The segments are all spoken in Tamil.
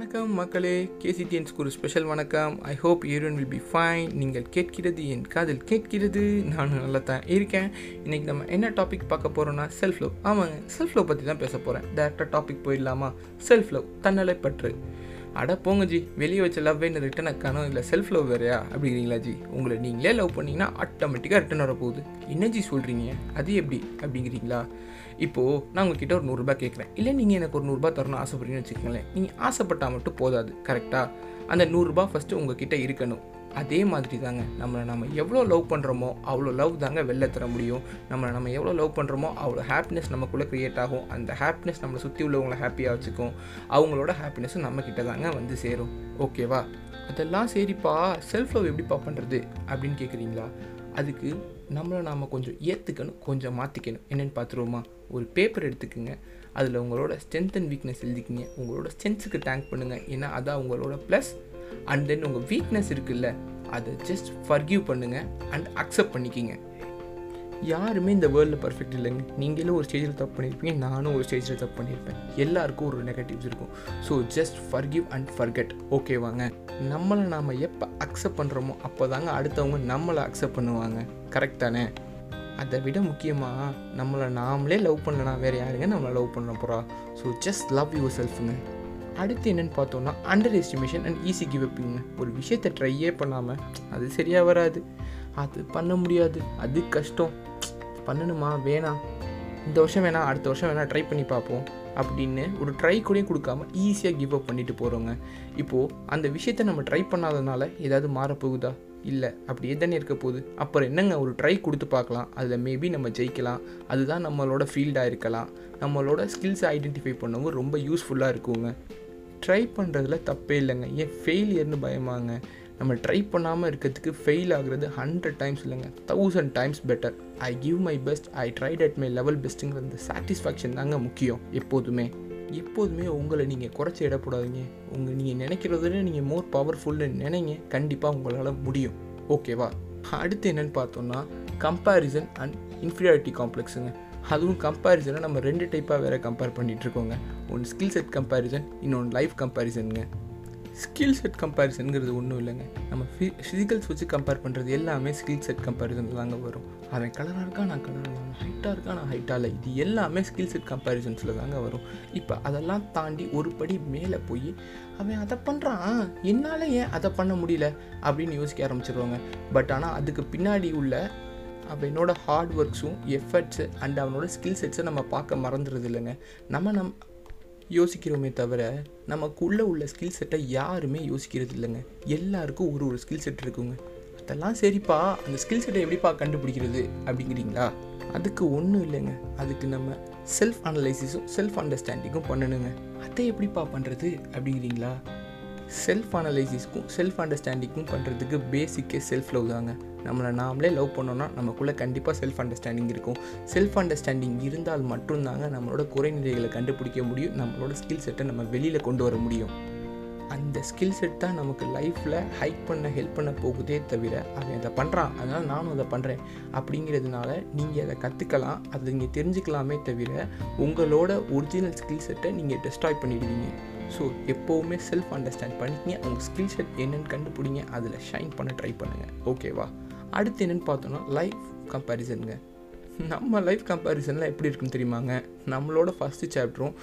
வணக்கம் மக்களே. கேசிடிஎன்ஸ்க்கு ஒரு ஸ்பெஷல் வணக்கம். I hope you all will be fine நீங்கள் கேட்கிறது என் காதல் கேட்கிறது. நான் நல்லா தான் இருக்கேன். இன்றைக்கி நம்ம என்ன டாபிக் பார்க்க போகிறோம்னா செல்ஃப் லவ் ஆமாங்க செல்ஃப் லவ் பற்றி தான் பேச போகிறேன் டேரெக்டாக டாபிக் போயிடலாமா? செல்ஃப் லவ் தன்னலை பற்று அட போங்க ஜி வெளியே வச்ச லவ்வேன்னு ரிட்டன் அக்கானோ இல்லை செல்ஃப் லவ் வேறையா? அப்படிங்கிறீங்களா ஜி? உங்களை நீங்களே லவ் பண்ணிங்கன்னா ஆட்டோமேட்டிக்காக ரிட்டன் வரப்போகுது என்ன ஜி சொல்கிறீங்க அது எப்படி? அப்படிங்கிறீங்களா? இப்போது நான் உங்ககிட்ட ஒரு நூறுரூபா கேட்குறேன். இல்லை நீங்கள் எனக்கு ஒரு நூறுரூபா தரணும் ஆசைப்படுறீங்கன்னு வச்சுக்கோங்களேன். நீங்கள் ஆசைப்பட்டால் மட்டும் போதாது கரெக்டாக அந்த நூறுரூபா ஃபஸ்ட்டு உங்ககிட்ட இருக்கணும். அதே மாதிரி தாங்க நம்மளை நம்ம எவ்வளோ லவ் பண்ணுறோமோ அவ்வளோ லவ் தாங்க வெளில தர முடியும். நம்மளை நம்ம எவ்வளோ லவ் பண்ணுறோமோ அவ்வளோ ஹாப்பினஸ் நமக்குள்ளே க்ரியேட் ஆகும். அந்த ஹாப்பினஸ் நம்மளை சுற்றி உள்ளவங்களை ஹாப்பியாக வச்சுக்கும். அவங்களோட ஹாப்பினஸும் நம்மக்கிட்ட தாங்க வந்து சேரும். ஓகேவா அதெல்லாம் சரிப்பா. செல்ஃப் லவ் எப்படிப்பா பண்ணுறது அப்படின்னு கேட்குறீங்களா அதுக்கு நம்மளை நாம் கொஞ்சம் ஏற்றுக்கணும் கொஞ்சம் மாற்றிக்கணும் என்னென்னு பார்த்துருவோமா ஒரு பேப்பர் எடுத்துக்கோங்க. அதில் உங்களோட ஸ்ட்ரென்த் அண்ட் வீக்னஸ் எழுதிக்கிங்க. உங்களோட ஸ்ட்ரென்த்ஸுக்கு டேங்க் பண்ணுங்கள் ஏன்னா அதான் உங்களோட ப்ளஸ் அண்ட் தென் உங்கள் வீக்னஸ் இருக்குல்ல அதை ஜஸ்ட் ஃபர்கியூ பண்ணுங்கள் அண்ட் அக்செப்ட் பண்ணிக்கிங்க. யாருமே இந்த வேர்ல்டில் பர்ஃபெக்ட் இல்லைங்க. நீங்களும் ஒரு ஸ்டேஜில் தப்பு பண்ணியிருப்பீங்க நானும் ஒரு ஸ்டேஜில் தப்பு பண்ணியிருப்பேன் எல்லாருக்கும் ஒரு நெகட்டிவ்ஸ் இருக்கும். So just forgive and forget ஓகேவாங்க நம்மளை நாம் எப்போ அக்செப்ட் பண்ணுறோமோ அப்போ தாங்க அடுத்தவங்க நம்மளை அக்செப்ட் பண்ணுவாங்க. கரெக்ட் தானே? அதை விட முக்கியமாக நம்மளை நாமளே லவ் பண்ணலனா வேறு யாருங்க நம்மளை லவ் பண்ண போகிறா ஸோ ஜஸ்ட் லவ் யுவர் செல்ஃபுங்க அடுத்து என்னென்னு பார்த்தோன்னா underestimation and easy give அப்பிங்க ஒரு விஷயத்தை ட்ரையே பண்ணாமல் அது சரியாக வராது. அது பண்ண முடியாது. அது கஷ்டம். பண்ணணுமா? வேணாம். இந்த வருஷம் வேணாம் அடுத்த வருஷம் வேணாம் ட்ரை பண்ணி பார்ப்போம் அப்படின்னு ஒரு ட்ரை கூட கொடுக்காம ஈஸியாக கிவ் அப் பண்ணிட்டு போகிறோங்க இப்போது அந்த விஷயத்தை நம்ம ட்ரை பண்ணாதனால ஏதாவது மாறப்போகுதா? இல்லை. அப்படியே தானே இருக்க போகுது. அப்புறம் என்னங்க? ஒரு ட்ரை கொடுத்து பார்க்கலாம். அதில் மேபி நம்ம ஜெயிக்கலாம். அதுதான் நம்மளோட ஃபீல்டாக இருக்கலாம். நம்மளோட ஸ்கில்ஸை ஐடென்டிஃபை பண்ணவும் ரொம்ப யூஸ்ஃபுல்லாக இருக்குங்க. ட்ரை பண்ணுறதுல தப்பே இல்லைங்க. ஏன்? ஃபெயிலியர்னு பயமாங்க. நம்ம ட்ரை பண்ணாமல் இருக்கிறதுக்கு ஃபெயில் ஆகுறது ஹண்ட்ரட் டைம்ஸ் இல்லைங்க. Thousand times better I give my best I tried at my level பெஸ்ட்டுங்கிற அந்த சாட்டிஸ்ஃபேக்ஷன் தாங்க முக்கியம் எப்போதுமே. எப்போதுமே உங்களை நீங்கள் குறைச்சி இடப்படாதீங்க உங்கள் நீங்கள் நினைக்கிறத நீங்கள் மோர் பவர்ஃபுல்னு நினைங்க. கண்டிப்பாக உங்களால் முடியும். ஓகேவா அடுத்து என்னென்னு பார்த்தோன்னா கம்பேரிசன் அண்ட் இன்ஃபீரியாரிட்டி காம்ப்ளெக்ஸுங்க அதுவும் கம்பேரிசனை நம்ம ரெண்டு டைப்பாக வேறு கம்பேர் பண்ணிகிட்ருக்கோங்க ஒன்று ஸ்கில் செட் கம்பேரிசன் இன்னொன்று லைஃப் கம்பேரிசனுங்க ஸ்கில் செட் கம்பேரிசனுங்கிறது ஒன்றும் இல்லைங்க. நம்ம ஃபி ஃபிசிக்கல்ஸ் வச்சு கம்பேர் பண்ணுறது எல்லாமே ஸ்கில் செட் கம்பேரிசன் தாங்க வரும். அவன் கலராக இருக்கா நான் கலராக இல்லை ஹைட்டாக இருக்கா நான் ஹைட்டாக இல்லை. இது எல்லாமே ஸ்கில் செட் கம்பேரிசன்ஸில் தாங்க வரும். இப்போ அதெல்லாம் தாண்டி ஒரு படி மேலே போய் அவன் அதை பண்ணுறான் என்னால் ஏன் அதை பண்ண முடியல? அப்படின்னு யோசிக்க ஆரம்பிச்சிருவாங்க. பட் ஆனால் அதுக்கு பின்னாடி உள்ள அவனோட ஹார்ட் ஒர்க்ஸும் எஃபர்ட்ஸு அண்ட் அவனோட ஸ்கில் செட்ஸை நம்ம பார்க்க மறந்துடுது இல்லைங்க. நம்ம நம் யோசிக்கிறோமே தவிர நமக்குள்ளே உள்ள ஸ்கில் செட்டை யாருமே யோசிக்கிறது இல்லைங்க. எல்லாருக்கும் ஒரு ஒரு ஸ்கில் செட் இருக்குங்க. அதெல்லாம் சரிப்பா அந்த ஸ்கில் செட்டை எப்படிப்பா கண்டுபிடிக்கிறது அப்படிங்கிறீங்களா? அதுக்கு ஒன்றும் இல்லைங்க. அதுக்கு நம்ம செல்ஃப் அனலைசிஸும் செல்ஃப் அண்டர்ஸ்டாண்டிங்கும் பண்ணணுங்க. அதை எப்படிப்பா பண்ணுறது அப்படிங்கிறீங்களா? செல்ஃப் அனலைசிஸ்க்கும் செல்ஃப் அண்டர்ஸ்டாண்டிங்க்கும் பண்ணுறதுக்கு பேசிக்கே செல்ஃப் லவ் தாங்க. நம்மளை நாமளே லவ் பண்ணோன்னா நமக்குள்ளே கண்டிப்பாக செல்ஃப் அண்டர்ஸ்டாண்டிங் இருக்கும். செல்ஃப் அண்டர்ஸ்டாண்டிங் இருந்தால் மட்டும்தாங்க நம்மளோட குறைநிலைகளை கண்டுபிடிக்க முடியும். நம்மளோட ஸ்கில் செட்டை நம்ம வெளியில் கொண்டு வர முடியும். அந்த ஸ்கில் செட் தான் நமக்கு லைஃப்பில் ஹைக் பண்ண ஹெல்ப் பண்ண போகுதே தவிர அவன் அதை பண்ணுறான் அதனால் நானும் அதை பண்ணுறேன் அப்படிங்கிறதுனால நீங்கள் அதை கற்றுக்கலாம் அதை நீங்கள் தெரிஞ்சுக்கலாமே தவிர உங்களோட ஒரிஜினல் ஸ்கில் செட்டை நீங்கள் டெஸ்ட்ராய் பண்ணிடுவீங்க. ஸோ எப்போவுமே செல்ஃப் அண்டர்ஸ்டாண்ட் பண்ணிக்கிங்க. உங்கள் ஸ்கில் செட் என்னென்னு கண்டுபிடிங்க. அதில் ஷைன் பண்ண ட்ரை பண்ணுங்கள் ஓகேவா அடுத்து என்னென்னு பார்த்தோன்னா லைஃப் கம்பேரிசனுங்க நம்ம லைஃப் கம்பேரிசன்லாம் எப்படி இருக்குன்னு தெரியுமாங்க? நம்மளோட ஃபஸ்ட்டு சாப்டரும்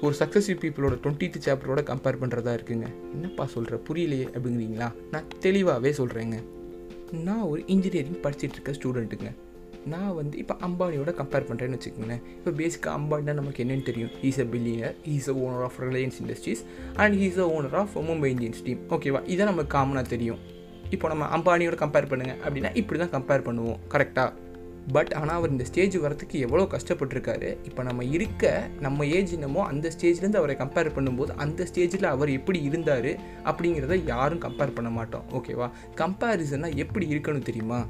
ஒரு சக்ஸஸ்ஃபுல் பீப்புளோட டுவெண்ட்டி சாப்டரோட கம்பேர் பண்ணுறதா இருக்குங்க. என்னப்பா சொல்கிற புரியலையே அப்படிங்கிறீங்களா? நான் தெளிவாகவே சொல்கிறேங்க நான் ஒரு இன்ஜினியரிங் படிச்சுட்டு இருக்க ஸ்டூடெண்ட்டுங்க நான் வந்து இப்போ அம்பானியோட கம்பேர் பண்ணுறேன்னு வச்சுக்கோங்களேன். இப்போ பேசிக்காக அம்பானினா நமக்கு என்னென்னு தெரியும்? Is a billionaire is a owner of Reliance Industries and is a owner of Mumbai Indians team ஓகேவா இதை நமக்கு காமனாக தெரியும். இப்போ நம்ம அம்பானியோட கம்பேர் பண்ணுங்கள் அப்படின்னா இப்படி தான் கம்பேர் பண்ணுவோம். கரெக்டாக பட் ஆனால் அவர் இந்த ஸ்டேஜ் வரத்துக்கு எவ்வளோ கஷ்டப்பட்டிருக்காரு இப்போ நம்ம இருக்க நம்ம ஏஜ் என்னமோ அந்த ஸ்டேஜ்லேருந்து அவரை கம்பேர் பண்ணும்போது அந்த ஸ்டேஜில் அவர் எப்படி இருந்தார் அப்படிங்கிறத யாரும் கம்பேர் பண்ண மாட்டோம். ஓகேவா கம்பேரிசனாக எப்படி இருக்கணும் தெரியுமா?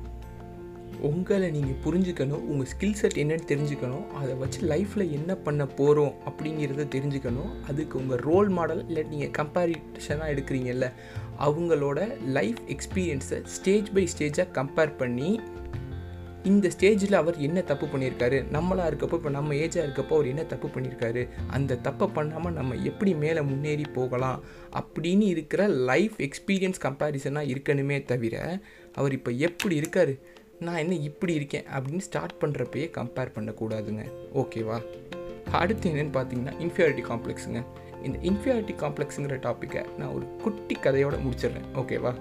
உங்களை நீங்கள் புரிஞ்சுக்கணும் உங்கள் ஸ்கில் செட் என்னென்னு தெரிஞ்சுக்கணும் அதை வச்சு லைஃப்பில் என்ன பண்ண போகிறோம் அப்படிங்கிறத தெரிஞ்சுக்கணும். அதுக்கு உங்கள் ரோல் மாடல் இல்லை நீங்கள் கம்பேரிஷனாக எடுக்கிறீங்கல்ல அவங்களோட லைஃப் எக்ஸ்பீரியன்ஸை ஸ்டேஜ் பை ஸ்டேஜாக கம்பேர் பண்ணி இந்த ஸ்டேஜில் அவர் என்ன தப்பு பண்ணியிருக்காரு? நம்மளாக இருக்கப்போ இப்போ நம்ம ஏஜாக இருக்கப்போ அவர் என்ன தப்பு பண்ணியிருக்காரு? அந்த தப்பை பண்ணாமல் நம்ம எப்படி மேலே முன்னேறி போகலாம்? அப்படின்னு இருக்கிற லைஃப் எக்ஸ்பீரியன்ஸ் கம்பேரிசனாக இருக்கணுமே தவிர அவர் இப்போ எப்படி இருக்கார்? நான் என்ன இப்படி இருக்கேன்? அப்படின்னு ஸ்டார்ட் பண்ணுறப்பயே கம்பேர் பண்ணக்கூடாதுங்க. ஓகேவா அடுத்து என்னென்னு பார்த்தீங்கன்னா இன்ஃபியாரிட்டி காம்ப்ளெக்ஸுங்க இந்த இன்ஃபியாரிட்டி காம்ப்ளெக்ஸுங்கிற டாப்பிக்கை நான் ஒரு குட்டி கதையோடு முடிச்சிடுறேன். ஓகேவா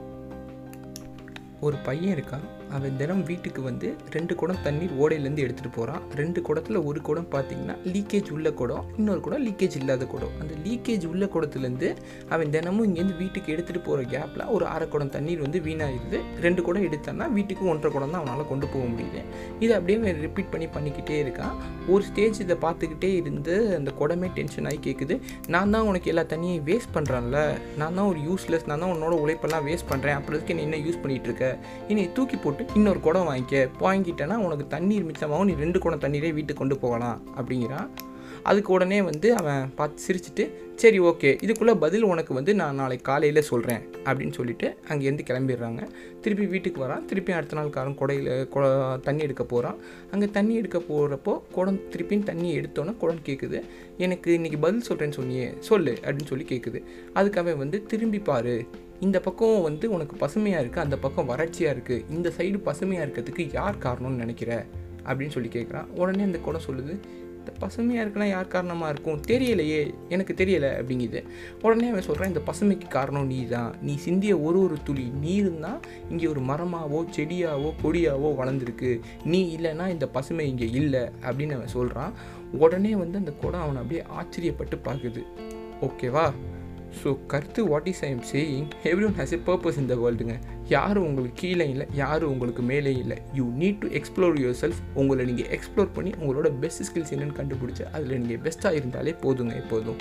ஒரு பையன் இருக்கான். அவன் தினம் வீட்டுக்கு வந்து ரெண்டு குடம் தண்ணீர் ஓடையிலேருந்து எடுத்துகிட்டு போகிறான் ரெண்டு குடத்தில் ஒரு குடம் பார்த்தீங்கன்னா லீக்கேஜ் உள்ள குடம் இன்னொரு குடம் லீக்கேஜ் இல்லாத குடம். அந்த லீக்கேஜ் உள்ள குடத்துலேருந்து அவன் தினமும் இங்கேருந்து வீட்டுக்கு எடுத்துகிட்டு போகிற கேப்பில் ஒரு அரை குடம் தண்ணீர் வந்து வீணாகிடுது ரெண்டு குடம் எடுத்தான்னா வீட்டுக்கு ஒன்றரை குடம் தான் அவனால் கொண்டு போக முடியுது. இதை அப்படியே ரிப்பீட் பண்ணி பண்ணிக்கிட்டே இருக்கான். ஒரு ஸ்டேஜ் இதை பார்த்துக்கிட்டே இருந்து அந்த குடமே டென்ஷன் ஆகி கேட்குது நான் தான் உனக்கு எல்லா தண்ணியும் வேஸ்ட் பண்ணுறேன்ல நான் தான் ஒரு யூஸ்லெஸ் நான் தான் உன்னோட உழைப்பெல்லாம் வேஸ்ட் பண்ணுறேன் அப்புறத்துக்கு நீ என்ன யூஸ் பண்ணிகிட்டு இருக்க? என்னை தூக்கி போட்டு இன்னொரு குடம் வாங்கிக்க. வாங்கிட்டேன்னா உனக்கு தண்ணீர் மிச்சமாகவும் நீ ரெண்டு குடம் தண்ணீரே வீட்டுக்கு கொண்டு போகலாம் அப்படிங்கிறான். அதுக்கு உடனே வந்து அவன் பார்த்து சிரிச்சிட்டு சரி ஓகே. இதுக்குள்ளே பதில் உனக்கு வந்து நான் நாளைக்கு காலையில் சொல்கிறேன் அப்படின்னு சொல்லிட்டு அங்கேருந்து கிளம்பிடுறாங்க. திருப்பி வீட்டுக்கு வரான். திருப்பி அடுத்த நாள் காலம் குடையில் தண்ணி எடுக்க போகிறான் அங்கே தண்ணி எடுக்க போகிறப்போ குடம் திருப்பியும் தண்ணி எடுத்தோன்னே குடம் கேட்குது எனக்கு இன்றைக்கி பதில் சொல்கிறேன்னு சொன்னியே சொல்லு அப்படின்னு சொல்லி கேட்குது அதுக்கு அவன் வந்து திரும்பி பாரு. இந்த பக்கம் வந்து உனக்கு பசுமையாக இருக்குது அந்த பக்கம் வறட்சியாக இருக்குது இந்த சைடு பசுமையாக இருக்கிறதுக்கு யார் காரணம்னு நினைக்கிற? அப்படின்னு சொல்லி கேட்குறான் உடனே அந்த குடம் சொல்லுது இந்த பசுமையாக இருக்குன்னா யார் காரணமாக இருக்கும்? தெரியலையே. எனக்கு தெரியலை அப்படிங்குது. உடனே அவன் சொல்கிறான் இந்த பசுமைக்கு காரணம் நீ தான் நீ சிந்திய ஒரு ஒரு துளி நீர் தான் இங்கே ஒரு மரமாவோ செடியாவோ கொடியாவோ வளர்ந்துருக்கு. நீ இல்லைன்னா இந்த பசுமை இங்கே இல்லை அப்படின்னு அவன் சொல்கிறான் உடனே வந்து அந்த குடம் அவனை அப்படியே ஆச்சரியப்பட்டு பார்க்குது. ஓகேவா? ஸோ கருத்து what is I am saying everyone has a purpose இந்த வேர்ல்டுங்க யாரும் உங்களுக்கு கீழே இல்லை யாரும் உங்களுக்கு மேலே இல்லை. You need to explore yourself உங்களை நீங்கள் எக்ஸ்ப்ளோர் பண்ணி உங்களோட பெஸ்ட் ஸ்கில்ஸ் என்னென்னு கண்டுபிடிச்சி அதில் நீங்கள் பெஸ்ட்டாக இருந்தாலே போதுங்க எப்போதும்.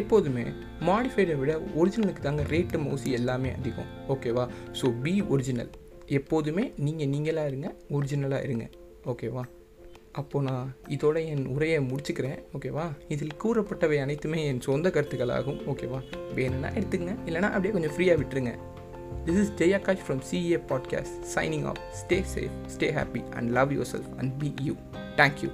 எப்போதுமே மாடிஃபைடை விட ஒரிஜினலுக்கு தாங்க ரேட்டு மோசி எல்லாமே அதிகம். ஓகேவா ஸோ பி ஒரிஜினல் எப்போதுமே நீங்கள் நீங்களாக இருங்க ஒரிஜினலாக இருங்க. ஓகேவா அப்போது நான் இதோட என் உரையை முடிச்சுக்கிறேன். ஓகேவா? இதில் கூறப்பட்டவை அனைத்துமே என் சொந்த கருத்துக்களாகும். ஓகேவா? வேணும்னா எடுத்துக்கங்க. இல்லைனா அப்படியே கொஞ்சம் ஃப்ரீயாக விட்டுருங்க. This is Jayakash from C A podcast signing off stay safe stay happy and love yourself and be you thank you